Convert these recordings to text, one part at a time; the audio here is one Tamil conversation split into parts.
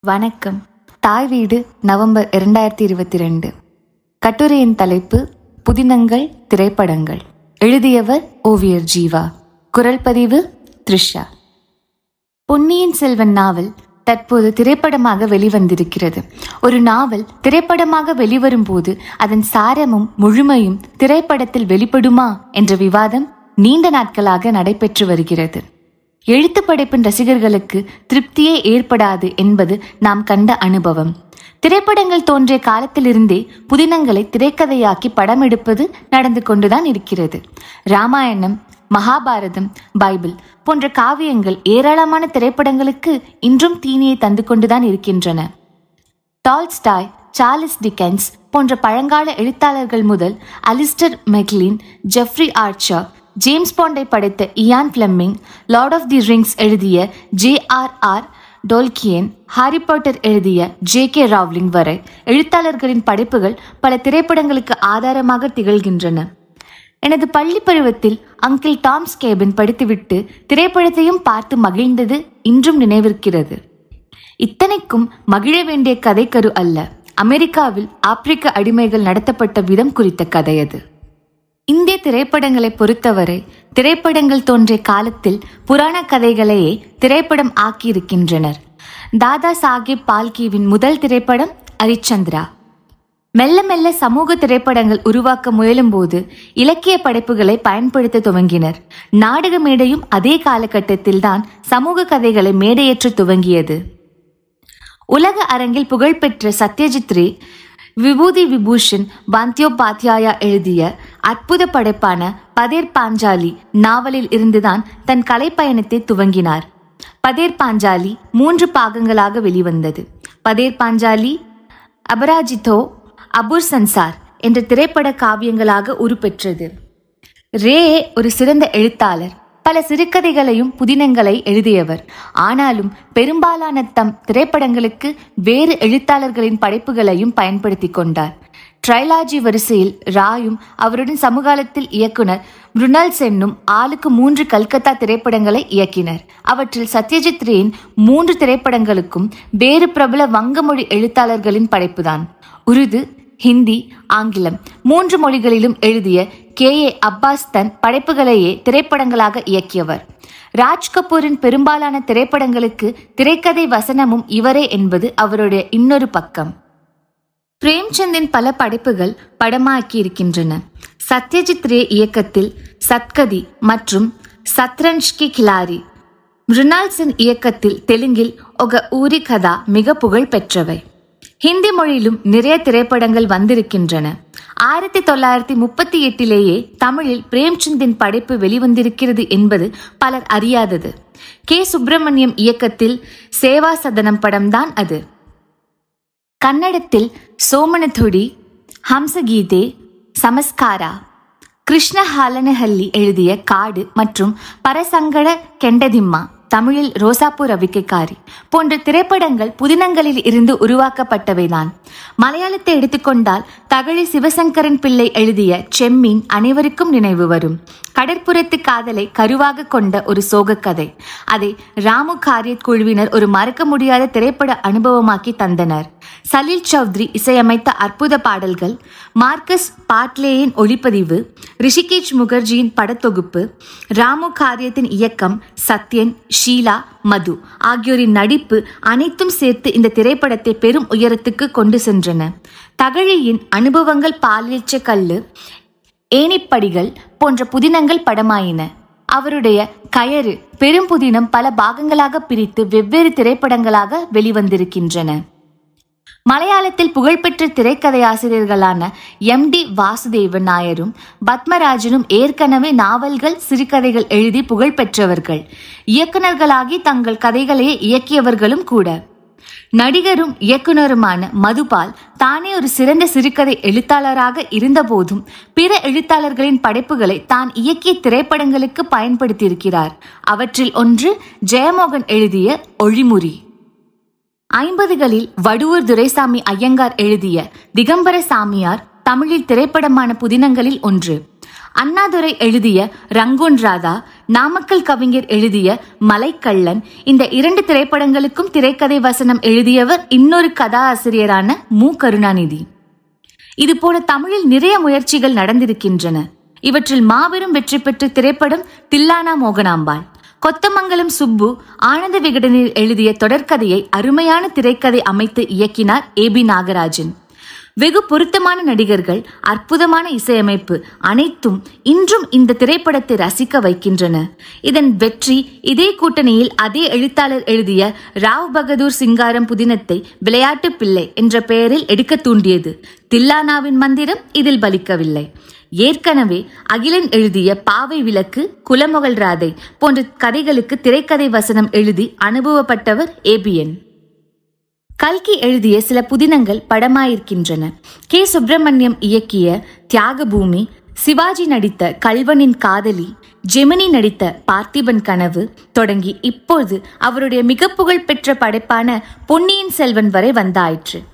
வணக்கம். தாய் வீடு நவம்பர் இரண்டாயிரத்தி இருபத்தி ரெண்டு. கட்டுரையின் தலைப்பு புதினங்கள் திரைப்படங்கள். எழுதியவர் ஓவியர் ஜீவா. குரல் பதிவு த்ரிஷா. பொன்னியின் செல்வன் நாவல் தற்போது திரைப்படமாக வெளிவந்திருக்கிறது. ஒரு நாவல் திரைப்படமாக வெளிவரும் போது அதன் சாரமும் முழுமையும் திரைப்படத்தில் வெளிப்படுமா என்ற விவாதம் நீண்ட நாட்களாக நடைபெற்று வருகிறது. எழுத்து படைப்பின் ரசிகர்களுக்கு திருப்தியே ஏற்படாது என்பது நாம் கண்ட அனுபவம். திரைப்படங்கள் தோன்றிய காலத்திலிருந்தே புதினங்களை திரைக்கதையாக்கி படம் எடுப்பது நடந்து கொண்டுதான் இருக்கிறது. ராமாயணம் மகாபாரதம் பைபிள் போன்ற காவியங்கள் ஏராளமான திரைப்படங்களுக்கு இன்றும் தீனியை தந்து கொண்டுதான் இருக்கின்றன. டால்ஸ்டாய் சார்லஸ் டிக்கன்ஸ் போன்ற பழங்கால எழுத்தாளர்கள் முதல் Alistair MacLean Jeffrey Archer James பாண்டை படைத்த Ian Fleming Lord of the Rings எழுதிய J R R Tolkien Harry Potter எழுதிய ஜே கே ராவ்லிங் வரை எழுத்தாளர்களின் படைப்புகள் பல திரைப்படங்களுக்கு ஆதாரமாக திகழ்கின்றன. எனது பள்ளி பருவத்தில் அங்கிள் டாம்ஸ் கேபின் படித்துவிட்டு திரைப்படத்தையும் பார்த்து மகிழ்ந்தது இன்றும் நினைவிருக்கிறது. இத்தனைக்கும் மகிழ வேண்டிய கதைக்கரு அல்ல. அமெரிக்காவில் ஆப்பிரிக்க அடிமைகள் நடத்தப்பட்ட விதம் குறித்த கதை அது. இந்திய திரைப்படங்களை பொறுத்தவரை திரைப்படங்கள் தோன்றிய காலத்தில் புராண கதைகளையே திரைப்படம் ஆக்கியிருக்கின்றனர். தாதா சாஹேப் பால்கிவின் முதல் திரைப்படம் ஹரிச்சந்திரா. மெல்ல மெல்ல சமூக திரைப்படங்கள் உருவாக்க முயலும்போது இலக்கிய படைப்புகளை பயன்படுத்த துவங்கினர். நாடக மேடையும் அதே காலகட்டத்தில் தான் சமூக கதைகளை மேடையேற்ற துவங்கியது. உலக அரங்கில் புகழ்பெற்ற சத்யஜித் ரே விபூதி விபூஷன் பந்தியோபாத்யாயா எழுதிய அற்புத படைப்பான பதேர் பாஞ்சாலி நாவலில் இருந்துதான் தன் கலைப்பயணத்தை துவங்கினார். பதேர் பாஞ்சாலி மூன்று பாகங்களாக வெளிவந்தது. பதேர் பாஞ்சாலி அபராஜிதோ அபுர் சன்சார் என்ற திரைப்பட காவியங்களாக உருப்பெற்றது. ரே ஒரு சிறந்த எழுத்தாளர். பல சிறுகதைகளையும் புதினங்களை எழுதியவர். ஆனாலும் பெரும்பாலான தம் திரைப்படங்களுக்கு வேறு எழுத்தாளர்களின் படைப்புகளையும் பயன்படுத்தி கொண்டார். ட்ரைலாஜி வரிசையில் ராயும் அவருடன் சமகாலத்தில் இயக்குனர் மிருணால் சென்னும் ஆளுக்கு மூன்று கல்கத்தா திரைப்படங்களை இயக்கினர். அவற்றில் சத்யஜித் ரேயின் மூன்று திரைப்படங்களுக்கும் வேறு பிரபல வங்கமொழி எழுத்தாளர்களின் படைப்புதான். உருது ஹிந்தி ஆங்கிலம் மூன்று மொழிகளிலும் எழுதிய கே. ஏ. அப்பாஸ் தன் படைப்புகளையே திரைப்படங்களாக இயக்கியவர். ராஜ் கபூரின் பெரும்பாலான திரைப்படங்களுக்கு திரைக்கதை வசனமும் இவரே என்பது அவருடைய இன்னொரு பக்கம். பிரேம்சந்தின் பல படைப்புகள் படமாக்கி இருக்கின்றன சத்யஜித் ரே இயக்கத்தில் சத்கதி மற்றும் சத்ரன்ஷ்கி கிலாரி. மிருனால் சென் இயக்கத்தில் தெலுங்கில் ஒக ஊரி கதா மிக புகழ் பெற்றவை. ஹிந்தி மொழியிலும் நிறைய திரைப்படங்கள் வந்திருக்கின்றன. ஆயிரத்தி தொள்ளாயிரத்தி முப்பத்தி எட்டிலேயே தமிழில் பிரேம்சந்தின் படைப்பு வெளிவந்திருக்கிறது என்பது பலர் அறியாதது. கே சுப்பிரமணியம் இயக்கத்தில் சேவா சதனம் படம்தான் அது. கன்னடத்தில் சோமனதுடி ஹம்சகீதே சமஸ்காரா கிருஷ்ண ஹாலனஹல்லி எழுதிய காடு மற்றும் பரசங்கட கெண்டதிம்மா தமிழில் ரோசாப்பூ ரவிக்கைக்காரி போன்ற திரைப்படங்கள் புதினங்களில் இருந்து உருவாக்கப்பட்டவைதான். மலையாளத்தை எடுத்துக்கொண்டால் தகழி சிவசங்கரன் பிள்ளை எழுதிய செம்மீன் அனைவருக்கும் நினைவு வரும். கடற்புறத்து காதலை கருவாக கொண்ட ஒரு சோகக்கதை. அதை ராமு காரியத் குழுவினர் ஒரு மறக்க முடியாத திரைப்பட அனுபவமாக்கி தந்தனர். சலீல் சௌத்ரி இசையமைத்த அற்புத பாடல்கள் மார்க்கஸ் பாட்லேயின் ஒளிப்பதிவு ரிஷிகேஷ் முகர்ஜியின் படத்தொகுப்பு ராமு காரியத்தின் இயக்கம் சத்யன் ஷீலா மது ஆகியோரின் நடிப்பு அனைத்தும் சேர்த்து இந்த திரைப்படத்தை பெரும் உயரத்துக்கு கொண்டு சென்றன. தகழியின் அனுபவங்கள் பாலியச்ச கல்லு ஏனிப்படிகள் போன்ற புதினங்கள் படமாயின. அவருடைய கயறு பெரும் புதினம் பல பாகங்களாக பிரித்து வெவ்வேறு திரைப்படங்களாக வெளிவந்திருக்கின்றன. மலையாளத்தில் புகழ்பெற்ற திரைக்கதையாசிரியர்களான எம் டி வாசுதேவன் நாயரும் பத்மராஜனும் ஏற்கனவே நாவல்கள் சிறுகதைகள் எழுதி புகழ்பெற்றவர்கள் இயக்குநர்களாகி தங்கள் கதைகளையே இயக்கியவர்களும் கூட. நடிகரும் இயக்குனருமான மதுபால் தானே ஒரு சிறந்த சிறுகதை எழுத்தாளராக இருந்தபோதும் பிற எழுத்தாளர்களின் படைப்புகளை தான் இயக்கிய திரைப்படங்களுக்கு பயன்படுத்தியிருக்கிறார். அவற்றில் ஒன்று ஜெயமோகன் எழுதிய ஒழிமுறி. ஐம்பதுகளில் வடுவூர் துரைசாமி ஐயங்கார் எழுதிய திகம்பர சாமியார் தமிழில் திரைப்படமான புதினங்களில் ஒன்று. அண்ணாதுரை எழுதிய ரங்கோன் ராதா நாமக்கல் கவிஞர் எழுதிய மலைக்கள்ளன் இந்த இரண்டு திரைப்படங்களுக்கும் திரைக்கதை வசனம் எழுதியவர் இன்னொரு கதாசிரியரான மு. கருணாநிதி. இதுபோல தமிழில் நிறைய முயற்சிகள் நடந்திருக்கின்றன. இவற்றில் மாபெரும் வெற்றி பெற்ற திரைப்படம் தில்லானா மோகனாம்பாள். கொத்தமங்கலம் சுப்பு ஆனந்த விகடனில் எழுதிய தொடர்கதையை அருமையான திரைக்கதை அமைத்து இயக்கினார் ஏ பி நாகராஜன். வெகு பொருத்தமான நடிகர்கள் அற்புதமான இசையமைப்பு அனைத்தும் இன்றும் இந்த திரைப்படத்தை ரசிக்க வைக்கின்றன. இதன் வெற்றி இதே கூட்டணியில் அதே எழுத்தாளர் எழுதிய ராவ் பகதூர் சிங்காரம் புதினத்தை விளையாட்டு பிள்ளை என்ற பெயரில் எடுக்க தூண்டியது. தில்லானாவின் மந்திரம் இதில் பலிக்கவில்லை. ஏற்கனவே அகிலன் எழுதிய பாவை விளக்கு குலமொகல் ராதை போன்ற கதைகளுக்கு திரைக்கதை வசனம் எழுதி அனுபவப்பட்டவர் ஏபிஎன் கல்கி எழுதிய சில புதினங்கள் படமாயிருக்கின்றன. கே. சுப்பிரமணியம் இயக்கிய தியாகபூமி சிவாஜி நடித்த கல்வனின் காதலி ஜெமினி நடித்த பார்த்திபன் கனவு தொடங்கி இப்போது அவருடைய மிக புகழ்பெற்ற படைப்பான பொன்னியின் செல்வன் வரை வந்தாயிற்று.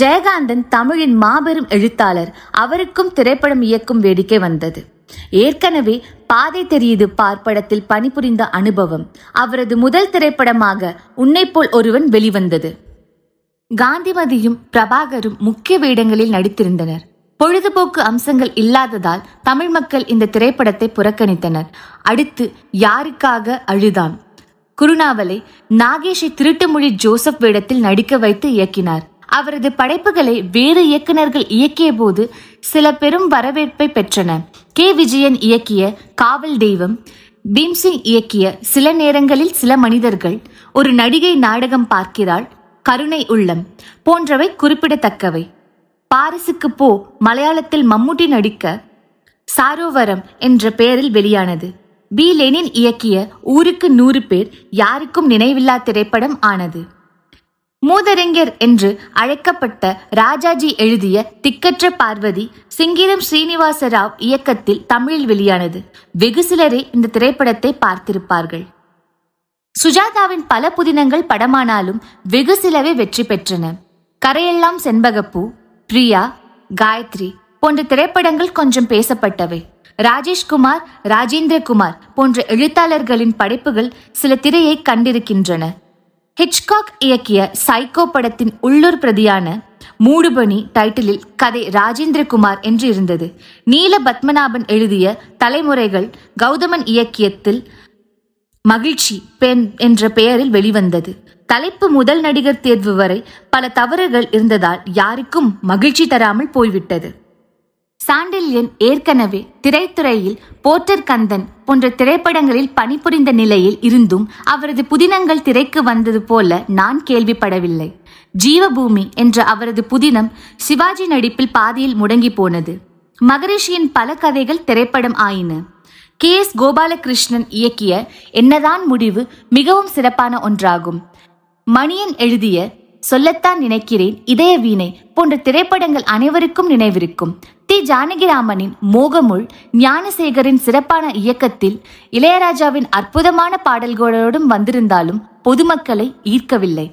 ஜெயகாந்தன் தமிழின் மாபெரும் எழுத்தாளர் அவருக்கும் திரைப்படம் இயக்கும் வேடிக்கை வந்தது. ஏற்கனவே பாதை தெரியுது பார்ப்படத்தில் பணிபுரிந்த அனுபவம் அவரது முதல் திரைப்படமாக உன்னைப்போல் ஒருவன் வெளிவந்தது. காந்திமதியும் பிரபாகரும் முக்கிய வேடங்களில் நடித்திருந்தனர். பொழுதுபோக்கு அம்சங்கள் இல்லாததால் தமிழ் மக்கள் இந்த திரைப்படத்தை புறக்கணித்தனர். அடுத்து யாருக்காக அழுதான்? குருணாவலை நாகேஷை திருட்டுமொழி ஜோசப் வேடத்தில் நடிக்க வைத்து இயக்கினார். அவரது படைப்புகளை வேறு இயக்குநர்கள் இயக்கிய போது சில பெரும் வரவேற்பை பெற்றன. கே. விஜயன் இயக்கிய காவல் தெய்வம் பீம்சிங் இயக்கிய சில நேரங்களில் சில மனிதர்கள் ஒரு நடிகை நாடகம் பார்க்கிறாள். கருணை உள்ளம் போன்றவை குறிப்பிடத்தக்கவை. பாரிசுக்கு போ மலையாளத்தில் மம்முட்டி நடிக்க சாரோவரம் என்ற பெயரில் வெளியானது. பி லெனின் இயக்கிய ஊருக்கு நூறு பேர் யாருக்கும் நினைவில்லா திரைப்படம் ஆனது. மூதறிஞர் என்று அழைக்கப்பட்ட ராஜாஜி எழுதிய திக்கற்ற பார்வதி சிங்கிரம் ஸ்ரீனிவாச ராவ் இயக்கத்தில் தமிழில் வெளியானது. வெகு சிலரே இந்த திரைப்படத்தை பார்த்திருப்பார்கள். சுஜாதாவின் பல புதினங்கள் படமானாலும் வெகு சிலவே வெற்றி பெற்றன. கரையெல்லாம் செண்பகப்பூ பிரியா காயத்ரி போன்ற திரைப்படங்கள் கொஞ்சம் பேசப்பட்டவை. ராஜேஷ்குமார் ராஜேந்திரகுமார் போன்ற எழுத்தாளர்களின் படைப்புகள் சில திரையை கண்டிருக்கின்றன. ஹிச்காக் இயக்கிய சைக்கோ படத்தின் உள்ளூர் பிரதியான மூடுபனி டைட்டிலில் கதை ராஜேந்திரகுமார் என்று இருந்தது நீல பத்மநாபன் எழுதிய தலைமுறைகள் கௌதமன் இயக்கியத்தில் மகிழ்ச்சி பெண் என்ற பெயரில் வெளிவந்தது. தலைப்பு முதல் நடிகர் தேர்வு வரை பல தவறுகள் இருந்ததால் யாருக்கும் மகிழ்ச்சி தராமல் போய்விட்டது. சாண்டில்யன் ஏற்கனவே திரைத்துறையில் போர்ட்டர் கந்தன் போன்ற திரைப்படங்களில் பணிபுரிந்த நிலையில் இருந்தும் அவரது புதினங்கள் திரைக்கு வந்தது போல நான் கேள்விப்படவில்லை. ஜீவபூமி என்ற அவரது புதினம் சிவாஜி நடிப்பில் பாதியில் முடங்கி போனது. மகரிஷியின் பல கதைகள் திரைப்படம் ஆயின. கே எஸ் கோபாலகிருஷ்ணன் இயக்கிய என்னதான் முடிவு மிகவும் சிறப்பான ஒன்றாகும். மணியன் எழுதிய சொல்லத்தான் நினைக்கிறேன் இதய வீணை போன்ற திரைப்படங்கள் அனைவருக்கும் நினைவிருக்கும். தி. ஜானகிராமனின் மோகமுள் ஞானசேகரின் சிறப்பான இயக்கத்தில் இளையராஜாவின் அற்புதமான பாடல்களோடும் வந்திருந்தாலும் பொதுமக்களை ஈர்க்கவில்லை.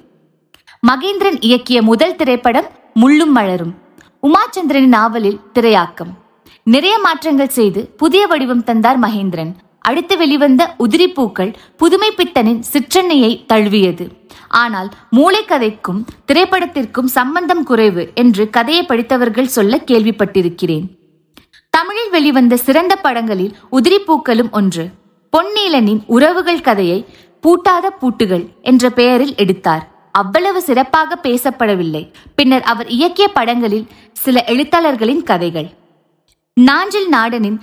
மகேந்திரன் இயக்கிய முதல் திரைப்படம் முள்ளும் மலரும் உமாச்சந்திரனின் நாவலில் திரையாக்கம். நிறைய மாற்றங்கள் செய்து புதிய வடிவம் தந்தார் மகேந்திரன். அடுத்து வெளிவந்த உதிரிப்பூக்கள் புதுமை பித்தனின் சிற்றெண்ணையை தழுவியது. ஆனால் மூளைக்கதைக்கும் திரைப்படத்திற்கும் சம்பந்தம் குறைவு என்று கதையை படித்தவர்கள் சொல்ல கேள்விப்பட்டிருக்கிறேன். தமிழில் வெளிவந்த சிறந்த படங்களில் உதிரிப்பூக்களும் ஒன்று. பொன்னீலனின் உறவுகள் கதையை பூட்டாத பூட்டுகள் என்ற பெயரில் எடுத்தார். அவ்வளவு சிறப்பாக பேசப்படவில்லை. பின்னர் அவர் இயக்கிய படங்களில் சில எழுத்தாளர்களின் கதைகள். நாஞ்சில் நாடனின்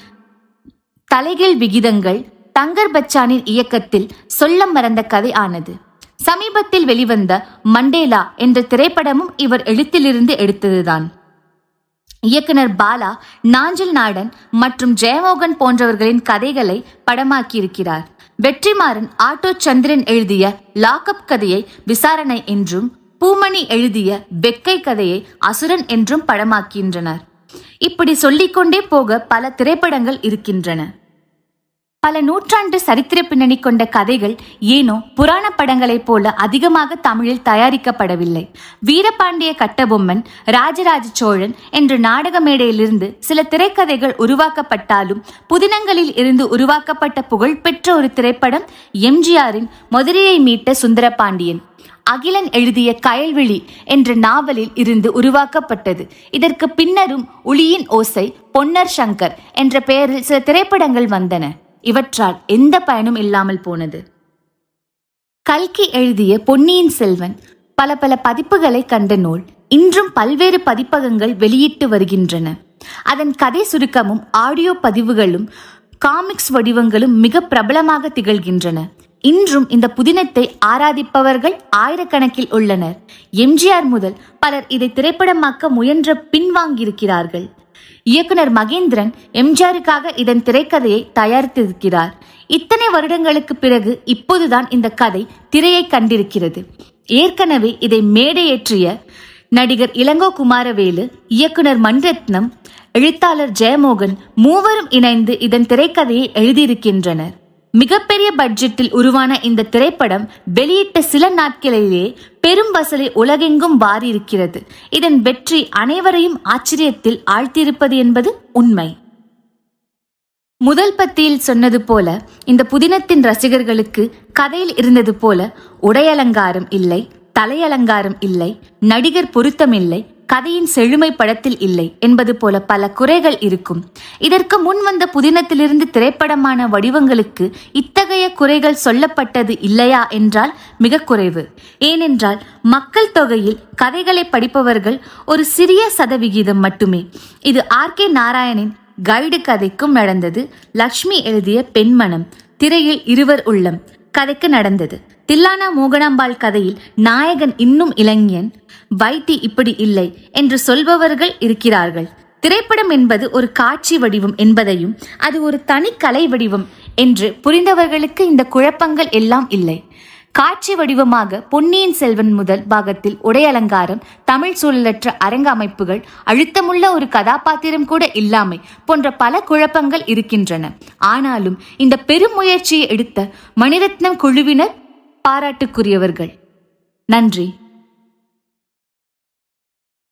தலைகீழ் விகிதங்கள் தங்கர் பச்சானின் இயக்கத்தில் சொல்ல மறந்த கதை ஆனது சமீபத்தில் வெளிவந்த மண்டேலா என்ற திரைப்படமும் இவர் எழுத்திலிருந்து எடுத்ததுதான். இயக்குனர் பாலா நாஞ்சில் நாடன் மற்றும் ஜெயமோகன் போன்றவர்களின் கதைகளை படமாக்கியிருக்கிறார். வெற்றிமாறன் ஆட்டோ சந்திரன் எழுதிய லாக்அப் கதையை விசாரணை என்றும் பூமணி எழுதிய வெக்கை கதையை அசுரன் என்றும் படமாக்கின்றனர். இப்படி சொல்லிக்கொண்டே போக பல திரைப்படங்கள் இருக்கின்றன. பல நூற்றாண்டு சரித்திர பின்னணி கொண்ட கதைகள் ஏனோ புராண படங்களைப் போல அதிகமாக தமிழில் தயாரிக்கப்படவில்லை. வீரபாண்டிய கட்டபொம்மன் ராஜராஜ சோழன் என்ற நாடக மேடையிலிருந்து சில திரைக்கதைகள் உருவாக்கப்பட்டாலும் புதினங்களில் இருந்து உருவாக்கப்பட்ட புகழ்பெற்ற ஒரு திரைப்படம் எம்ஜிஆரின் மதுரையை மீட்ட சுந்தரபாண்டியன். அகிலன் எழுதிய கயல்விழி என்ற நாவலில் இருந்து உருவாக்கப்பட்டது. இதற்கு பின்னரும் உளியின் ஓசை பொன்னர் சங்கர் என்ற பெயரில் சில திரைப்படங்கள் வந்தன. இவற்றால் எந்த பயனும் இல்லாமல் போனது. கல்கி எழுதிய பொன்னியின் செல்வன் பல பல பதிப்புகளை கண்ட நூல் இன்றும் பல்வேறு பதிப்பகங்கள் வெளியிட்டு வருகின்றன. அதன் கதை சுருக்கமும் ஆடியோ பதிவுகளும் காமிக்ஸ் வடிவங்களும் மிக பிரபலமாக திகழ்கின்றன. இன்றும் இந்த புதினத்தை ஆராதிப்பவர்கள் ஆயிரக்கணக்கில் உள்ளனர். எம்ஜிஆர் முதல் பலர் இதை திரைப்படமாக்க முயன்ற பின்வாங்கியிருக்கிறார்கள். இயக்குனர் மகேந்திரன் எம்ஜிஆருக்காக இதன் திரைக்கதையை தயாரித்திருக்கிறார். இத்தனை வருடங்களுக்கு பிறகு இப்போதுதான் இந்த கதை திரையை கண்டிருக்கிறது. ஏற்கனவே இதை மேடையேற்றிய நடிகர் இளங்கோ குமாரவேலு இயக்குனர் மணிரத்னம் எழுத்தாளர் ஜெயமோகன் மூவரும் இணைந்து இதன் திரைக்கதையை எழுதியிருக்கின்றனர். மிகப்பெரிய பட்ஜெட்டில் உருவான இந்த திரைப்படம் வெளியிட்ட சில நாட்களிலேயே பெரும் வசலை உலகெங்கும் வாரியிருக்கிறது. இதன் வெற்றி அனைவரையும் ஆச்சரியத்தில் ஆழ்த்தியிருப்பது என்பது உண்மை. முதல் பத்தியில் சொன்னது போல இந்த புதினத்தின் ரசிகர்களுக்கு கதையில் இருந்தது போல உடையலங்காரம் இல்லை தலையலங்காரம் இல்லை நடிகர் பொருத்தமில்லை கதையின் செழுமை படத்தில் இல்லை என்பது போல பல குறைகள் இருக்கும். இதற்கு முன் வந்த புதினத்திலிருந்து திரைப்படமான வடிவங்களுக்கு இத்தகைய குறைகள் சொல்லப்பட்டது இல்லையா என்றால் மிக குறைவு. ஏனென்றால் மக்கள் தொகையில் கதைகளை படிப்பவர்கள் ஒரு சிறிய சதவிகிதம் மட்டுமே. இது ஆர். கே. நாராயணின் கைடு கதைக்கும் நடந்தது. லக்ஷ்மி எழுதிய பெண்மணம் திரையில் இருவர் உள்ளம். கதைக்கு நடந்தது. தில்லானா மோகனாம்பாள் கதையில் நாயகன் இன்னும் இளைஞன் வைத்தி இப்படி இல்லை என்று சொல்பவர்கள் இருக்கிறார்கள். திரைப்படம் என்பது ஒரு காட்சி வடிவம் என்பதையும் அது ஒரு தனி கலை வடிவம் என்று புரிந்தவர்களுக்கு இந்த குழப்பங்கள் எல்லாம் இல்லை. காட்சி வடிவமாக பொன்னியின் செல்வன் முதல் பாகத்தில் உடை அலங்காரம் தமிழ் சூழலற்ற அரங்க அமைப்புகள் அழுத்தமுள்ள ஒரு கதாபாத்திரம் கூட இல்லாமை போன்ற பல குழப்பங்கள் இருக்கின்றன. ஆனாலும் இந்த பெரும் முயற்சியை எடுத்த மணிரத்னம் குழுவினர் பாராட்டுக்குரியவர்கள். நன்றி.